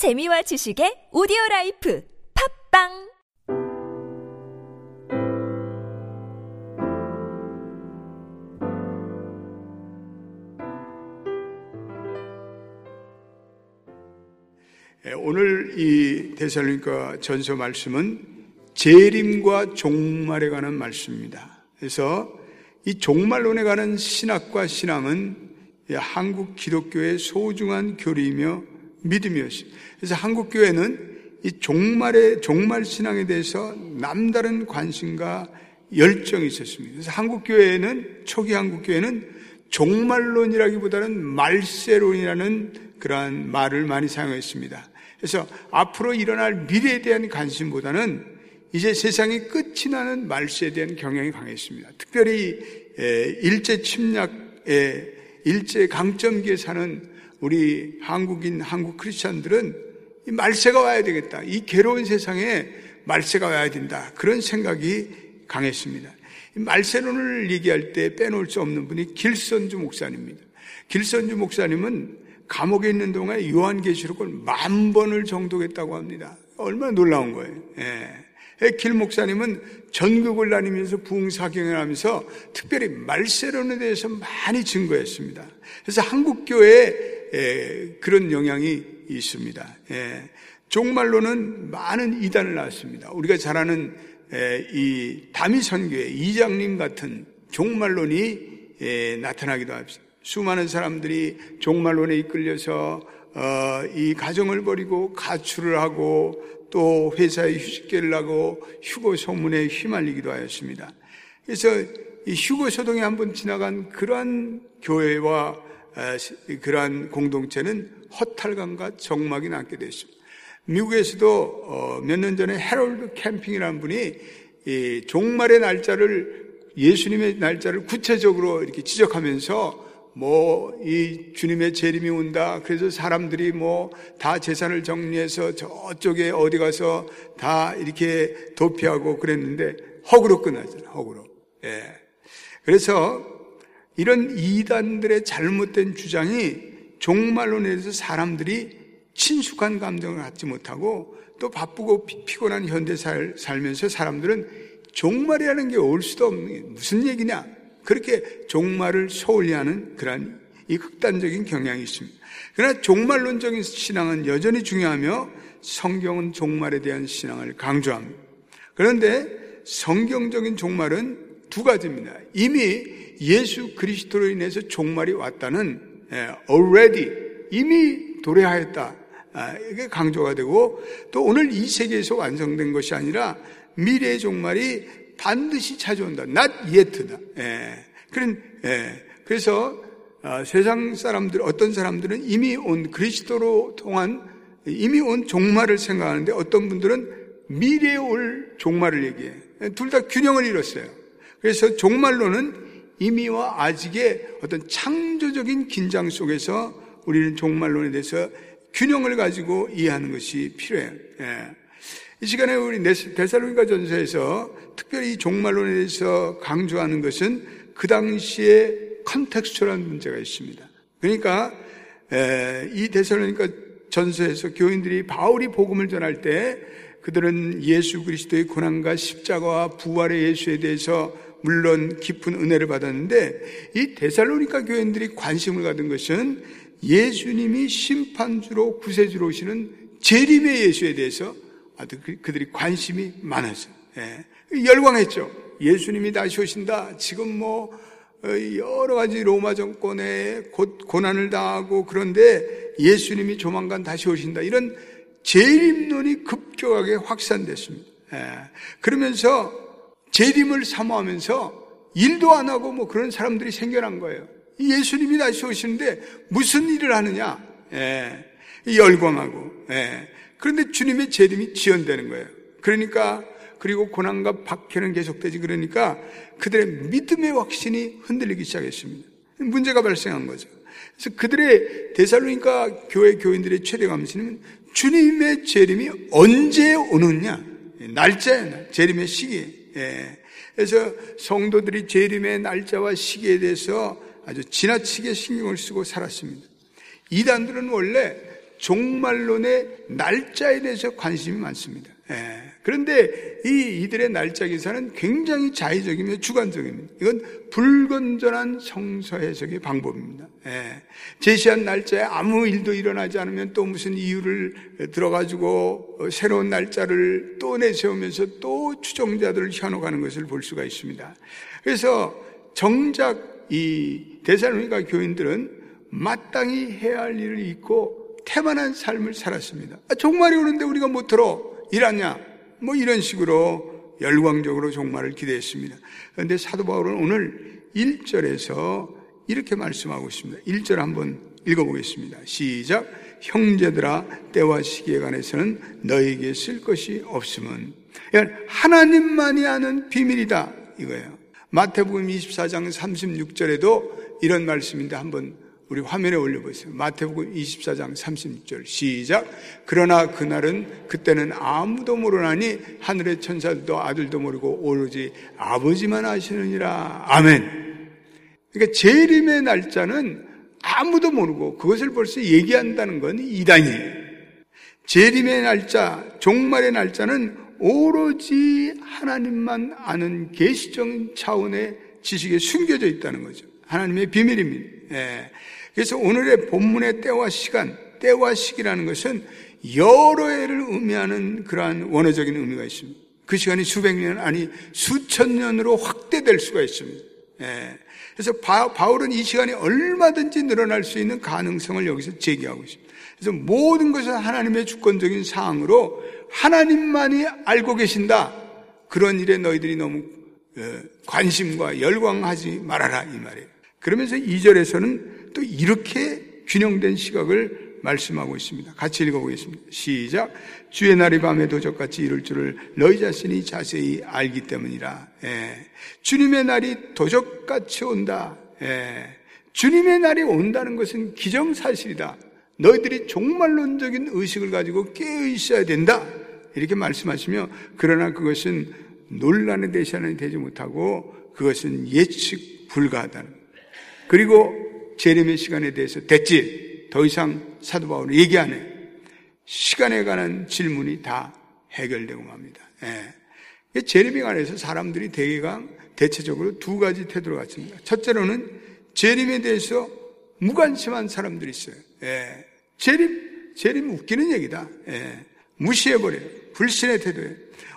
재미와 지식의 오디오 라이프 팟빵 예, 오늘 이 데살로니가 전서 말씀은 재림과 종말에 관한 말씀입니다. 그래서 이 종말론에 관한 신학과 신앙은 한국 기독교의 소중한 교리이며 믿음이었습니다. 그래서 한국 교회는 이 종말의 종말 신앙에 대해서 남다른 관심과 열정이 있었습니다. 그래서 한국 교회는 초기 한국 교회는 종말론이라기보다는 말세론이라는 그러한 말을 많이 사용했습니다. 그래서 앞으로 일어날 미래에 대한 관심보다는 이제 세상이 끝이 나는 말세에 대한 경향이 강했습니다. 특별히 일제 침략의 일제 강점기에 사는 우리 한국인 한국 크리스천들은 이 말세가 와야 되겠다. 이 괴로운 세상에 말세가 와야 된다. 그런 생각이 강했습니다. 말세론을 얘기할 때 빼놓을 수 없는 분이 길선주 목사님입니다. 길선주 목사님은 감옥에 있는 동안 요한계시록을 만 번을 정독했다고 합니다. 얼마나 놀라운 거예요. 예. 길 목사님은 전국을 다니면서 부흥사경을 하면서 특별히 말세론에 대해서 많이 증거했습니다. 그래서 한국교회에 그런 영향이 있습니다. 예. 종말로는 많은 이단을 낳았습니다. 우리가 잘 아는 이 다미선교회 이장님 같은 종말론이 나타나기도 합니다. 수많은 사람들이 종말론에 이끌려서 어, 이 가정을 버리고 가출을 하고 또 회사에 휴직계를 하고 휴고 소문에 휘말리기도 하였습니다. 그래서 이 휴고 소동에 한번 지나간 그러한 교회와 어, 그러한 공동체는 허탈감과 정막이 남게 됐습니다. 미국에서도 어, 몇년 전에 해롤드 캠핑이라는 분이 종말의 날짜를 예수님의 날짜를 구체적으로 이렇게 지적하면서 뭐 이 주님의 재림이 온다. 그래서 사람들이 뭐 다 재산을 정리해서 저쪽에 어디 가서 다 이렇게 도피하고 그랬는데 허구로 끝나잖아요. 허구로. 예. 그래서 이런 이단들의 잘못된 주장이 종말론에 대해서 사람들이 친숙한 감정을 갖지 못하고 또 바쁘고 피곤한 현대 살, 살면서 사람들은 종말이라는 게 올 수도 없는 게 무슨 얘기냐? 그렇게 종말을 소홀히 하는 그러한 이 극단적인 경향이 있습니다. 그러나 종말론적인 신앙은 여전히 중요하며 성경은 종말에 대한 신앙을 강조합니다. 그런데 성경적인 종말은 두 가지입니다. 이미 예수 그리스도로 인해서 종말이 왔다는 예, already 이미 도래하였다. 아, 이게 강조가 되고 또 오늘 이 세계에서 완성된 것이 아니라 미래의 종말이 반드시 찾아온다. not yet다. 예. 그런, 예. 그래서 어, 세상 사람들, 어떤 사람들은 이미 온 그리스도로 통한 이미 온 종말을 생각하는데 어떤 분들은 미래에 올 종말을 얘기해. 둘 다 균형을 잃었어요. 그래서 종말로는 이미와 아직의 어떤 창조적인 긴장 속에서 우리는 종말론에 대해서 균형을 가지고 이해하는 것이 필요해요. 예. 이 시간에 우리 데살로니가 전서에서 특별히 종말론에 대해서 강조하는 것은 그 당시에 context라는 문제가 있습니다. 그러니까 이 데살로니가 전서에서 교인들이 바울이 복음을 전할 때 그들은 예수 그리스도의 고난과 십자가와 부활의 예수에 대해서 물론 깊은 은혜를 받았는데 이 데살로니가 교인들이 관심을 가진 것은 예수님이 심판주로 구세주로 오시는 재림의 예수에 대해서 아주 그, 그들이 관심이 많았어요. 예. 열광했죠. 예수님이 다시 오신다. 지금 뭐 어, 여러 가지 로마 정권에 고난을 당하고 그런데 예수님이 조만간 다시 오신다. 이런 재림론이 급격하게 확산됐습니다. 예. 그러면서 재림을 사모하면서 일도 안 하고 뭐 그런 사람들이 생겨난 거예요. 예수님이 다시 오시는데 무슨 일을 하느냐? 예. 열광하고. 예. 그런데 주님의 재림이 지연되는 거예요. 그러니까 그리고 고난과 박해는 계속되지 그러니까 그들의 믿음의 확신이 흔들리기 시작했습니다. 문제가 발생한 거죠. 그래서 그들의 데살로니가 교회 교인들의 최대 감시는 주님의 재림이 언제 오느냐 날짜에 재림의 시기. 예. 그래서 성도들이 재림의 날짜와 시기에 대해서 아주 지나치게 신경을 쓰고 살았습니다. 이단들은 원래 종말론의 날짜에 대해서 관심이 많습니다. 예. 그런데 이 이들의 날짜 기사는 굉장히 자의적이며 주관적입니다. 이건 불건전한 성서 해석의 방법입니다. 예. 제시한 날짜에 아무 일도 일어나지 않으면 또 무슨 이유를 들어가지고 새로운 날짜를 또 내세우면서 또 추종자들을 현혹하는 것을 볼 수가 있습니다. 그래서 정작 이 대살로니가 교인들은 마땅히 해야 할 일을 잊고 태만한 삶을 살았습니다. 아, 종말이 오는데 우리가 못 들어 일하냐? 뭐 이런 식으로 열광적으로 종말을 기대했습니다. 그런데 사도 바울은 오늘 1절에서 이렇게 말씀하고 있습니다. 1절 한번 읽어보겠습니다. 시작. 형제들아 때와 시기에 관해서는 너에게 쓸 것이 없음은 하나님만이 아는 비밀이다 이거예요. 마태복음 24장 36절에도 이런 말씀인데 한번 우리 화면에 올려보세요. 마태복음 24장 36절 시작. 그러나 그날은 그때는 아무도 모르나니 하늘의 천사들도 아들도 모르고 오로지 아버지만 아시느니라. 아멘. 그러니까 재림의 날짜는 아무도 모르고 그것을 벌써 얘기한다는 건 이단이에요. 재림의 날짜, 종말의 날짜는 오로지 하나님만 아는 계시적 차원의 지식에 숨겨져 있다는 거죠. 하나님의 비밀입니다. 예. 그래서 오늘의 본문의 때와 시간, 때와 시기라는 것은 여러 해를 의미하는 그러한 원어적인 의미가 있습니다. 그 시간이 수백 년, 아니 수천 년으로 확대될 수가 있습니다. 예. 그래서 바, 울은이 시간이 얼마든지 늘어날 수 있는 가능성을 여기서 제기하고 있습니다. 그래서 모든 것은 하나님의 주권적인 사항으로 하나님만이 알고 계신다. 그런 일에 너희들이 너무 어, 관심과 열광하지 말아라 이 말이에요. 그러면서 2절에서는 또 이렇게 균형된 시각을 말씀하고 있습니다. 같이 읽어보겠습니다. 시작. 주의 날이 밤에 도적같이 이룰 줄을 너희 자신이 자세히 알기 때문이라. 예. 주님의 날이 도적같이 온다. 예. 주님의 날이 온다는 것은 기정사실이다. 너희들이 종말론적인 의식을 가지고 깨어 있어야 된다. 이렇게 말씀하시며 그러나 그것은 논란의 대상이 되지 못하고 그것은 예측 불가하다는. 그리고 재림의 시간에 대해서 됐지. 더 이상 사도 바울은 얘기 안 해. 시간에 관한 질문이 다 해결되고 맙니다. 예. 재림에 관해서 사람들이 대개가 대체적으로 두 가지 태도를 갖습니다. 첫째로는 재림에 대해서 무관심한 사람들이 있어요. 예. 재림, 재림 웃기는 얘기다. 예. 무시해버려요. 불신의 태도예요.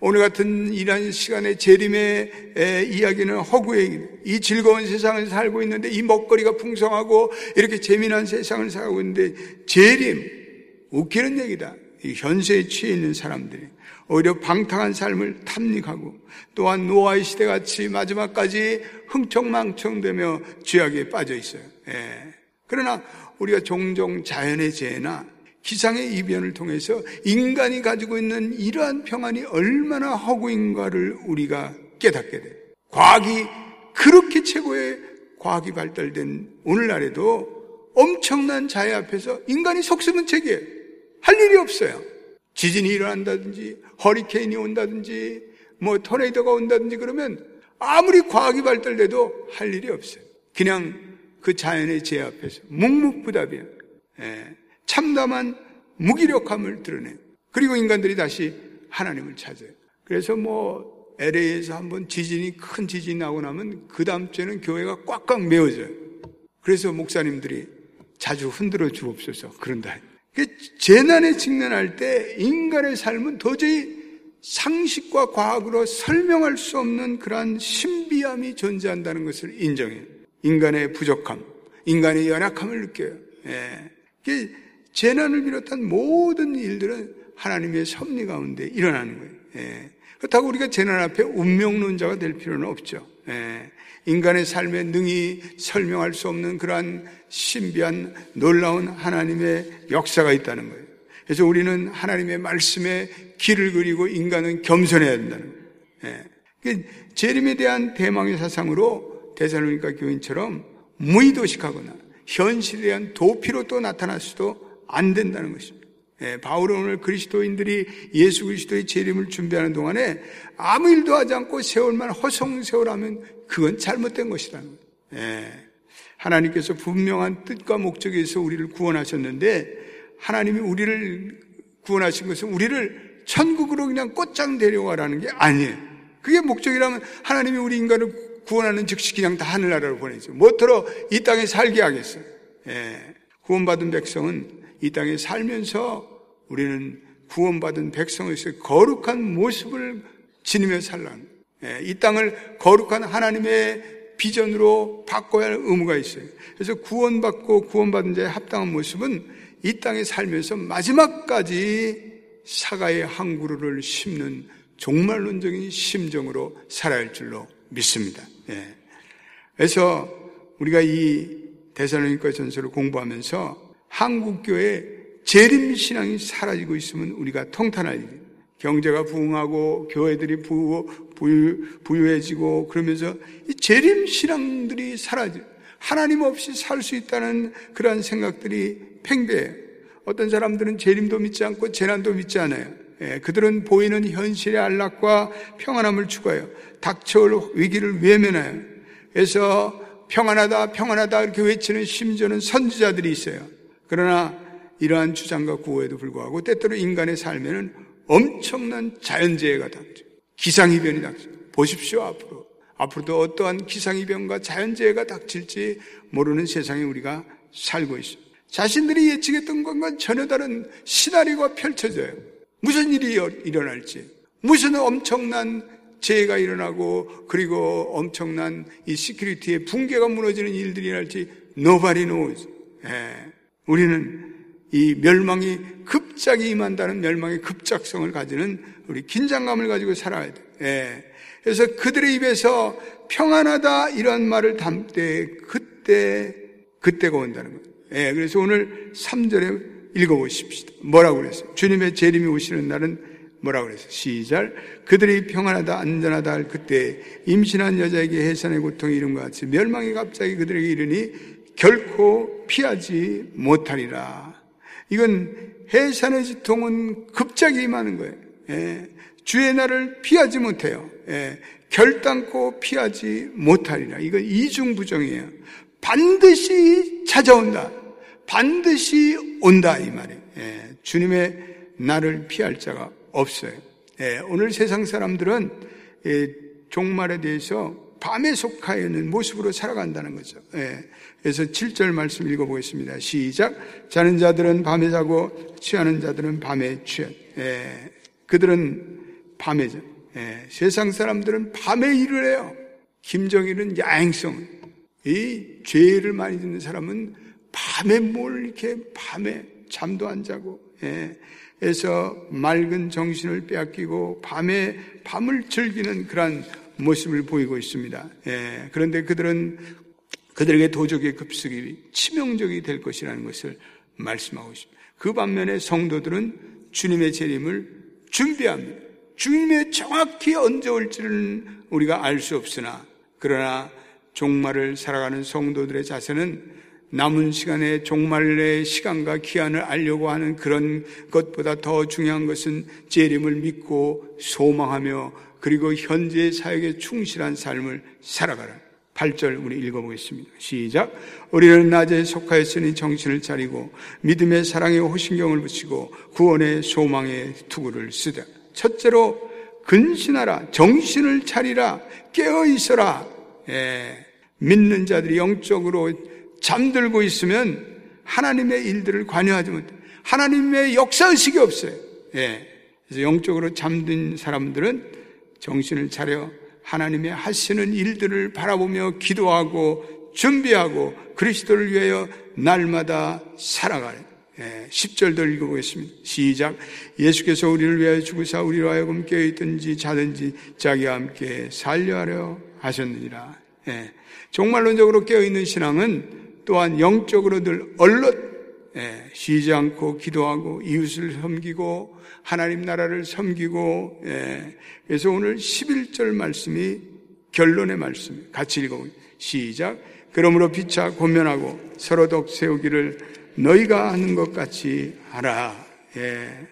오늘 같은 이런 시간에 재림의 이야기는 허구의. 이 즐거운 세상을 살고 있는데 이 먹거리가 풍성하고 이렇게 재미난 세상을 살고 있는데 재림 웃기는 얘기다. 현세에 취해 있는 사람들이 오히려 방탕한 삶을 탐닉하고 또한 노아의 시대같이 마지막까지 흥청망청되며 죄악에 빠져 있어요. 예. 그러나 우리가 종종 자연의 재해나 기상의 이변을 통해서 인간이 가지고 있는 이러한 평안이 얼마나 허구인가를 우리가 깨닫게 돼. 과학이 그렇게 최고의 과학이 발달된 오늘날에도 엄청난 자해 앞에서 인간이 속쓰는 책이에요. 할 일이 없어요. 지진이 일어난다든지 허리케인이 온다든지 뭐 토네이도가 온다든지 그러면 아무리 과학이 발달돼도 할 일이 없어요. 그냥 그 자연의 재 앞에서 묵묵부답이에요. 예. 참담한 무기력함을 드러내요. 그리고 인간들이 다시 하나님을 찾아요. 그래서 뭐 LA에서 한번 지진이 큰 지진이 나고 나면 그 다음 주에는 교회가 꽉꽉 메워져요. 그래서 목사님들이 자주 흔들어 주옵소서 그런다. 재난에 직면할 때 인간의 삶은 도저히 상식과 과학으로 설명할 수 없는 그러한 신비함이 존재한다는 것을 인정해요. 인간의 부족함, 인간의 연약함을 느껴요. 예. 재난을 비롯한 모든 일들은 하나님의 섭리 가운데 일어나는 거예요. 예. 그렇다고 우리가 재난 앞에 운명론자가 될 필요는 없죠. 예. 인간의 삶에 능히 설명할 수 없는 그러한 신비한 놀라운 하나님의 역사가 있다는 거예요. 그래서 우리는 하나님의 말씀에 길을 그리고 인간은 겸손해야 된다는 거예요. 예. 재림에 대한 대망의 사상으로 대살로니까 교인처럼 무의도식하거나 현실에 대한 도피로 또 나타날 수도 안 된다는 것입니다. 예, 바울은 오늘 그리스도인들이 예수 그리스도의 재림을 준비하는 동안에 아무 일도 하지 않고 세월만 허송세월하면 그건 잘못된 것이라는 거예요. 예, 하나님께서 분명한 뜻과 목적에서 우리를 구원하셨는데 하나님이 우리를 구원하신 것은 우리를 천국으로 그냥 꽃장 데려가라는 게 아니에요. 그게 목적이라면 하나님이 우리 인간을 구원하는 즉시 그냥 다 하늘나라로 보내죠. 뭐더러 이 땅에 살게 하겠어요. 예. 구원받은 백성은 이 땅에 살면서 우리는 구원받은 백성에서 거룩한 모습을 지니며 살라는 예. 이 땅을 거룩한 하나님의 비전으로 바꿔야 할 의무가 있어요. 그래서 구원받고 구원받은 자의 합당한 모습은 이 땅에 살면서 마지막까지 사과의 한 그루를 심는 종말론적인 심정으로 살아야 할 줄로 믿습니다. 예. 그래서 우리가 이 대사로니까 전서를 공부하면서 한국교회 재림 신앙이 사라지고 있으면 우리가 통탄할 일. 경제가 부흥하고 교회들이 부유, 부유, 부유해지고 그러면서 이 재림 신앙들이 사라져. 하나님 없이 살 수 있다는 그러한 생각들이 팽배해요. 어떤 사람들은 재림도 믿지 않고 재난도 믿지 않아요. 예, 그들은 보이는 현실의 안락과 평안함을 추구해요. 닥쳐올 위기를 외면해요. 그래서 평안하다, 평안하다 이렇게 외치는 심지어는 선지자들이 있어요. 그러나 이러한 주장과 구호에도 불구하고 때때로 인간의 삶에는 엄청난 자연재해가 닥쳐. 기상이변이 닥쳐. 보십시오, 앞으로. 앞으로도 어떠한 기상이변과 자연재해가 닥칠지 모르는 세상에 우리가 살고 있습니다. 자신들이 예측했던 것과 전혀 다른 시나리오가 펼쳐져요. 무슨 일이 일어날지, 무슨 엄청난 재해가 일어나고 그리고 엄청난 이 시큐리티의 붕괴가 무너지는 일들이 일어날지 nobody knows. 예. 우리는 이 멸망이 급작이 임한다는 멸망의 급작성을 가지는 우리 긴장감을 가지고 살아야 돼. 예. 그래서 그들의 입에서 평안하다 이런 말을 담 때 그때 그때가 온다는 거예요. 예. 그래서 오늘 3절에 읽어보십시다. 뭐라고 그랬어요? 주님의 재림이 오시는 날은 뭐라고 그랬어요? 시작. 그들이 평안하다, 안전하다 할 그때 임신한 여자에게 해산의 고통이 이룬 것 같이 멸망이 갑자기 그들에게 이르니 결코 피하지 못하리라. 이건 해산의 지통은 급작이 임하는 거예요. 예. 주의 날을 피하지 못해요. 예. 결단코 피하지 못하리라. 이건 이중부정이에요. 반드시 찾아온다. 반드시 온다 이 말이에요. 예. 주님의 날을 피할 자가 없어요. 예. 오늘 세상 사람들은 예, 종말에 대해서 밤에 속하여 있는 모습으로 살아간다는 거죠. 예. 그래서 7절 말씀 읽어보겠습니다. 시작. 자는 자들은 밤에 자고 취하는 자들은 밤에 취한. 예. 그들은 밤에 자. 예. 세상 사람들은 밤에 일을 해요. 김정일은 야행성. 이 죄를 많이 짓는 사람은 밤에 뭘 이렇게 밤에 잠도 안 자고 예. 그래서 맑은 정신을 빼앗기고 밤에 밤을 즐기는 그러한 모습을 보이고 있습니다. 예. 그런데 그들은 그들에게 도적의 급습이 치명적이 될 것이라는 것을 말씀하고 있습니다. 그 반면에 성도들은 주님의 재림을 준비합니다. 주님의 정확히 언제 올지는 우리가 알 수 없으나 그러나 종말을 살아가는 성도들의 자세는 남은 시간에 종말의 시간과 기한을 알려고 하는 그런 것보다 더 중요한 것은 재림을 믿고 소망하며 그리고 현재의 사역에 충실한 삶을 살아가라. 8절 우리 읽어보겠습니다. 시작. 우리는 낮에 속하였으니 정신을 차리고 믿음의 사랑에 호신경을 붙이고 구원의 소망의 투구를 쓰자. 첫째로 근신하라. 정신을 차리라. 깨어 있어라. 예. 믿는 자들이 영적으로 잠들고 있으면 하나님의 일들을 관여하지 못해. 하나님의 역사 의식이 없어요. 예. 그래서 영적으로 잠든 사람들은 정신을 차려 하나님의 하시는 일들을 바라보며 기도하고 준비하고 그리스도를 위하여 날마다. 예, 10절도 읽어보겠습니다. 시작. 예수께서 우리를 위하여 죽으사 우리로 하여금 깨어있든지 자든지 자기와 함께 살려하려 하셨느니라. 예, 종말론적으로 깨어있는 신앙은 또한 영적으로 늘 얼럿 예, 쉬지 않고 기도하고 이웃을 섬기고 하나님 나라를 섬기고 예, 그래서 오늘 11절 말씀이 결론의 말씀 같이 읽어보니 시작. 그러므로 피차 권면하고 서로 덕 세우기를 너희가 하는 것 같이 하라. 예,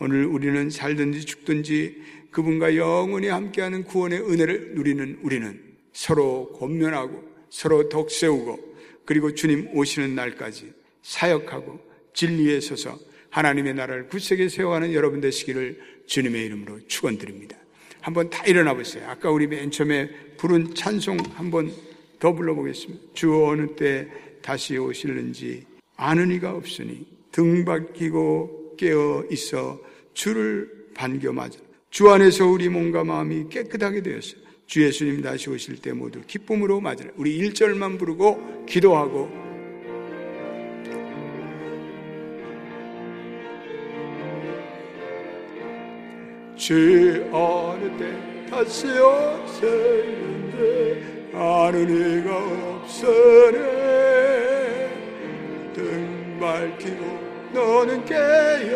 오늘 우리는 살든지 죽든지 그분과 영원히 함께하는 구원의 은혜를 누리는 우리는 서로 권면하고 서로 덕 세우고 그리고 주님 오시는 날까지 사역하고 진리에 서서 하나님의 나라를 굳세게 세워가는 여러분 되시기를 주님의 이름으로 축원드립니다. 한번 다 일어나 보세요. 아까 우리 맨 처음에 부른 찬송 한번 더 불러보겠습니다. 주 어느 때 다시 오실는지 아는 이가 없으니 등 박히고 깨어 있어 주를 반겨 맞아. 주 안에서 우리 몸과 마음이 깨끗하게 되었어요. 주 예수님 다시 오실 때 모두 기쁨으로 맞으라. 우리 1절만 부르고 기도하고 주 어느 때 다시 오실는지 아는 이가 없으네. 등 밝히고 너는 깨어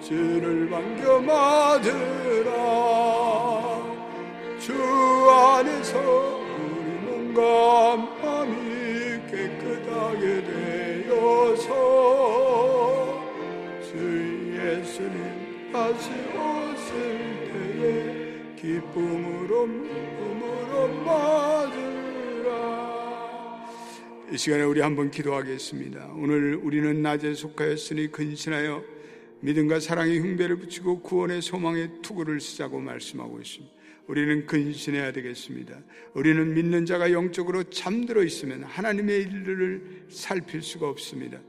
주를 반겨 맞으라. 주 안에서 우리 몸과 마음이 깨끗하게 되어서 주 예수님 다시 오실 때에 기쁨으로 기쁨으로 맞으라 이 시간에 우리 한번 기도하겠습니다 오늘 우리는 낮에 속하였으니 근신하여 믿음과 사랑의 흉배를 붙이고 구원의 소망의 투구를 쓰자고 말씀하고 있습니다. 우리는 근신해야 되겠습니다. 우리는 믿는 자가 영적으로 잠들어 있으면 하나님의 일들을 살필 수가 없습니다.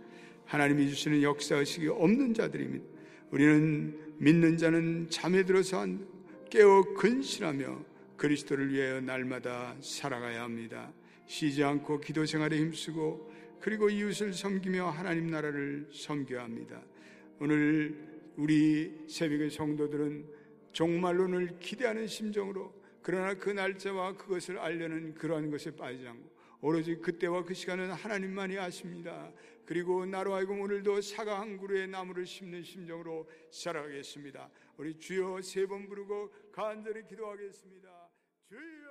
하나님이 주시는 역사의식이 없는 자들입니다. 우리는 믿는 자는 잠에 들어서 깨어 근신하며 그리스도를 위하여 날마다 살아가야 합니다. 쉬지 않고 기도 생활에 힘쓰고 그리고 이웃을 섬기며 하나님 나라를 섬겨야 합니다. 오늘 우리 새벽의 성도들은 종말론을 기대하는 심정으로 그러나 그 날짜와 그것을 알려는 그러한 것에 빠지지 않고 오로지 그때와 그 시간은 하나님만이 아십니다. 그리고 나로 하여금 오늘도 사과 한 그루의 나무를 심는 심정으로 살아가겠습니다. 우리 주여 세 번 부르고 간절히 기도하겠습니다. 주여